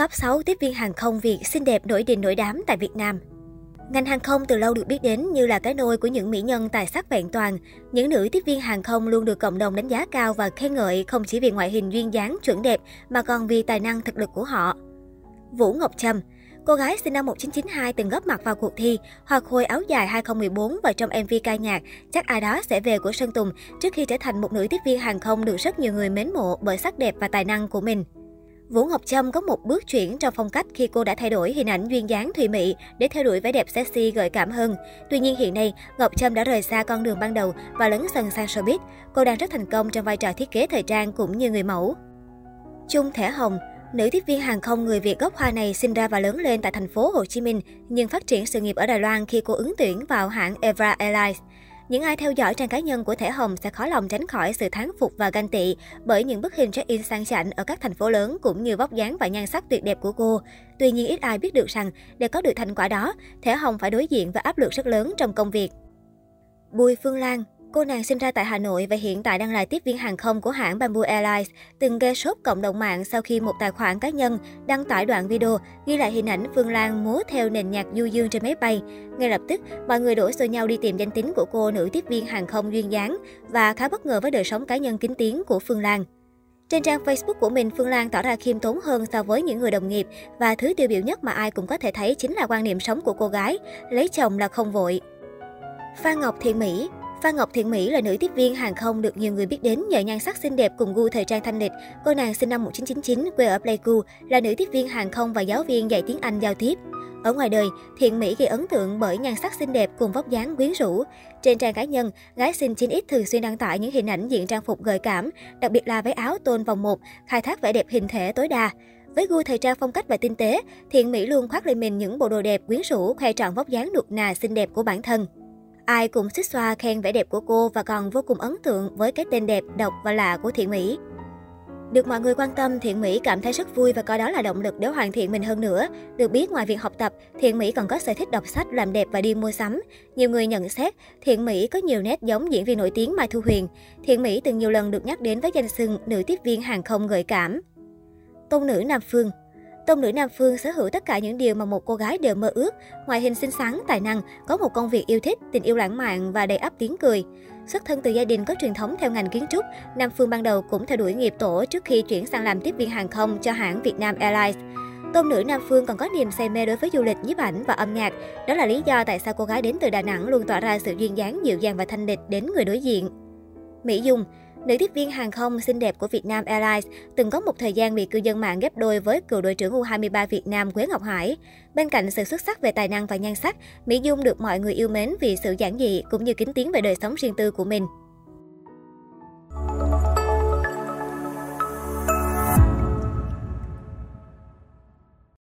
Top 6 tiếp viên hàng không Việt xinh đẹp nổi đình nổi đám tại Việt Nam. Ngành hàng không từ lâu được biết đến như là cái nôi của những mỹ nhân tài sắc vẹn toàn. Những nữ tiếp viên hàng không luôn được cộng đồng đánh giá cao và khen ngợi không chỉ vì ngoại hình duyên dáng, chuẩn đẹp, mà còn vì tài năng, thực lực của họ. Vũ Ngọc Trâm, Cô gái sinh năm 1992 từng góp mặt vào cuộc thi Hoa khôi áo dài 2014 và trong MV ca nhạc Chắc ai đó sẽ về của Sơn Tùng trước khi trở thành một nữ tiếp viên hàng không được rất nhiều người mến mộ bởi sắc đẹp và tài năng của mình. Vũ Ngọc Trâm có một bước chuyển trong phong cách khi cô đã thay đổi hình ảnh duyên dáng thùy mị để theo đuổi vẻ đẹp sexy gợi cảm hơn. Tuy nhiên hiện nay, Ngọc Trâm đã rời xa con đường ban đầu và lấn sân sang showbiz. Cô đang rất thành công trong vai trò thiết kế thời trang cũng như người mẫu. Chung Thẻ Hồng Nữ tiếp viên hàng không người Việt gốc Hoa này sinh ra và lớn lên tại thành phố Hồ Chí Minh, nhưng phát triển sự nghiệp ở Đài Loan khi cô ứng tuyển vào hãng Evra Airlines. Những ai theo dõi trang cá nhân của Thể Hồng sẽ khó lòng tránh khỏi sự thán phục và ganh tị bởi những bức hình check-in sang chảnh ở các thành phố lớn cũng như vóc dáng và nhan sắc tuyệt đẹp của cô. Tuy nhiên ít ai biết được rằng để có được thành quả đó, Thể Hồng phải đối diện với áp lực rất lớn trong công việc. Bùi Phương Lan Cô nàng sinh ra tại Hà Nội và hiện tại đang là tiếp viên hàng không của hãng Bamboo Airlines, từng gây sốt cộng đồng mạng sau khi một tài khoản cá nhân đăng tải đoạn video ghi lại hình ảnh Phương Lan múa theo nền nhạc du dương trên máy bay. Ngay lập tức, mọi người đổ xô nhau đi tìm danh tính của cô nữ tiếp viên hàng không duyên dáng và khá bất ngờ với đời sống cá nhân kín tiếng của Phương Lan. Trên trang Facebook của mình, Phương Lan tỏ ra khiêm tốn hơn so với những người đồng nghiệp và thứ tiêu biểu nhất mà ai cũng có thể thấy chính là quan niệm sống của cô gái, lấy chồng là không vội. Phan Ngọc Thị Mỹ Phan Ngọc Thiện Mỹ là nữ tiếp viên hàng không được nhiều người biết đến nhờ nhan sắc xinh đẹp cùng gu thời trang thanh lịch. Cô nàng sinh năm 1999, quê ở Pleiku, là nữ tiếp viên hàng không và giáo viên dạy tiếng Anh giao tiếp. Ở ngoài đời, Thiện Mỹ gây ấn tượng bởi nhan sắc xinh đẹp cùng vóc dáng quyến rũ. Trên trang cá nhân, gái xinh 9X thường xuyên đăng tải những hình ảnh diện trang phục gợi cảm, đặc biệt là váy áo tôn vòng 1, khai thác vẻ đẹp hình thể tối đa. Với gu thời trang phong cách và tinh tế, Thiện Mỹ luôn khoác lên mình những bộ đồ đẹp quyến rũ, khoe trọn vóc dáng nuột nà xinh đẹp của bản thân. Ai cũng xích xoa khen vẻ đẹp của cô và còn vô cùng ấn tượng với cái tên đẹp, độc và lạ của Thiện Mỹ. Được mọi người quan tâm, Thiện Mỹ cảm thấy rất vui và coi đó là động lực để hoàn thiện mình hơn nữa. Được biết, ngoài việc học tập, Thiện Mỹ còn có sở thích đọc sách, làm đẹp và đi mua sắm. Nhiều người nhận xét, Thiện Mỹ có nhiều nét giống diễn viên nổi tiếng Mai Thu Huyền. Thiện Mỹ từng nhiều lần được nhắc đến với danh xưng nữ tiếp viên hàng không gợi cảm. Tôn nữ Nam Phương Tông nữ Nam Phương sở hữu tất cả những điều mà một cô gái đều mơ ước. Ngoại hình xinh xắn, tài năng, có một công việc yêu thích, tình yêu lãng mạn và đầy ắp tiếng cười. Xuất thân từ gia đình có truyền thống theo ngành kiến trúc, Nam Phương ban đầu cũng theo đuổi nghiệp tổ trước khi chuyển sang làm tiếp viên hàng không cho hãng Vietnam Airlines. Tôn nữ Nam Phương còn có niềm say mê đối với du lịch, nhiếp ảnh và âm nhạc. Đó là lý do tại sao cô gái đến từ Đà Nẵng luôn tỏa ra sự duyên dáng, dịu dàng và thanh lịch đến người đối diện. Mỹ Dung Nữ tiếp viên hàng không xinh đẹp của Vietnam Airlines từng có một thời gian bị cư dân mạng ghép đôi với cựu đội trưởng U23 Việt Nam Quế Ngọc Hải. Bên cạnh sự xuất sắc về tài năng và nhan sắc, Mỹ Dung được mọi người yêu mến vì sự giản dị cũng như kính tiếng về đời sống riêng tư của mình.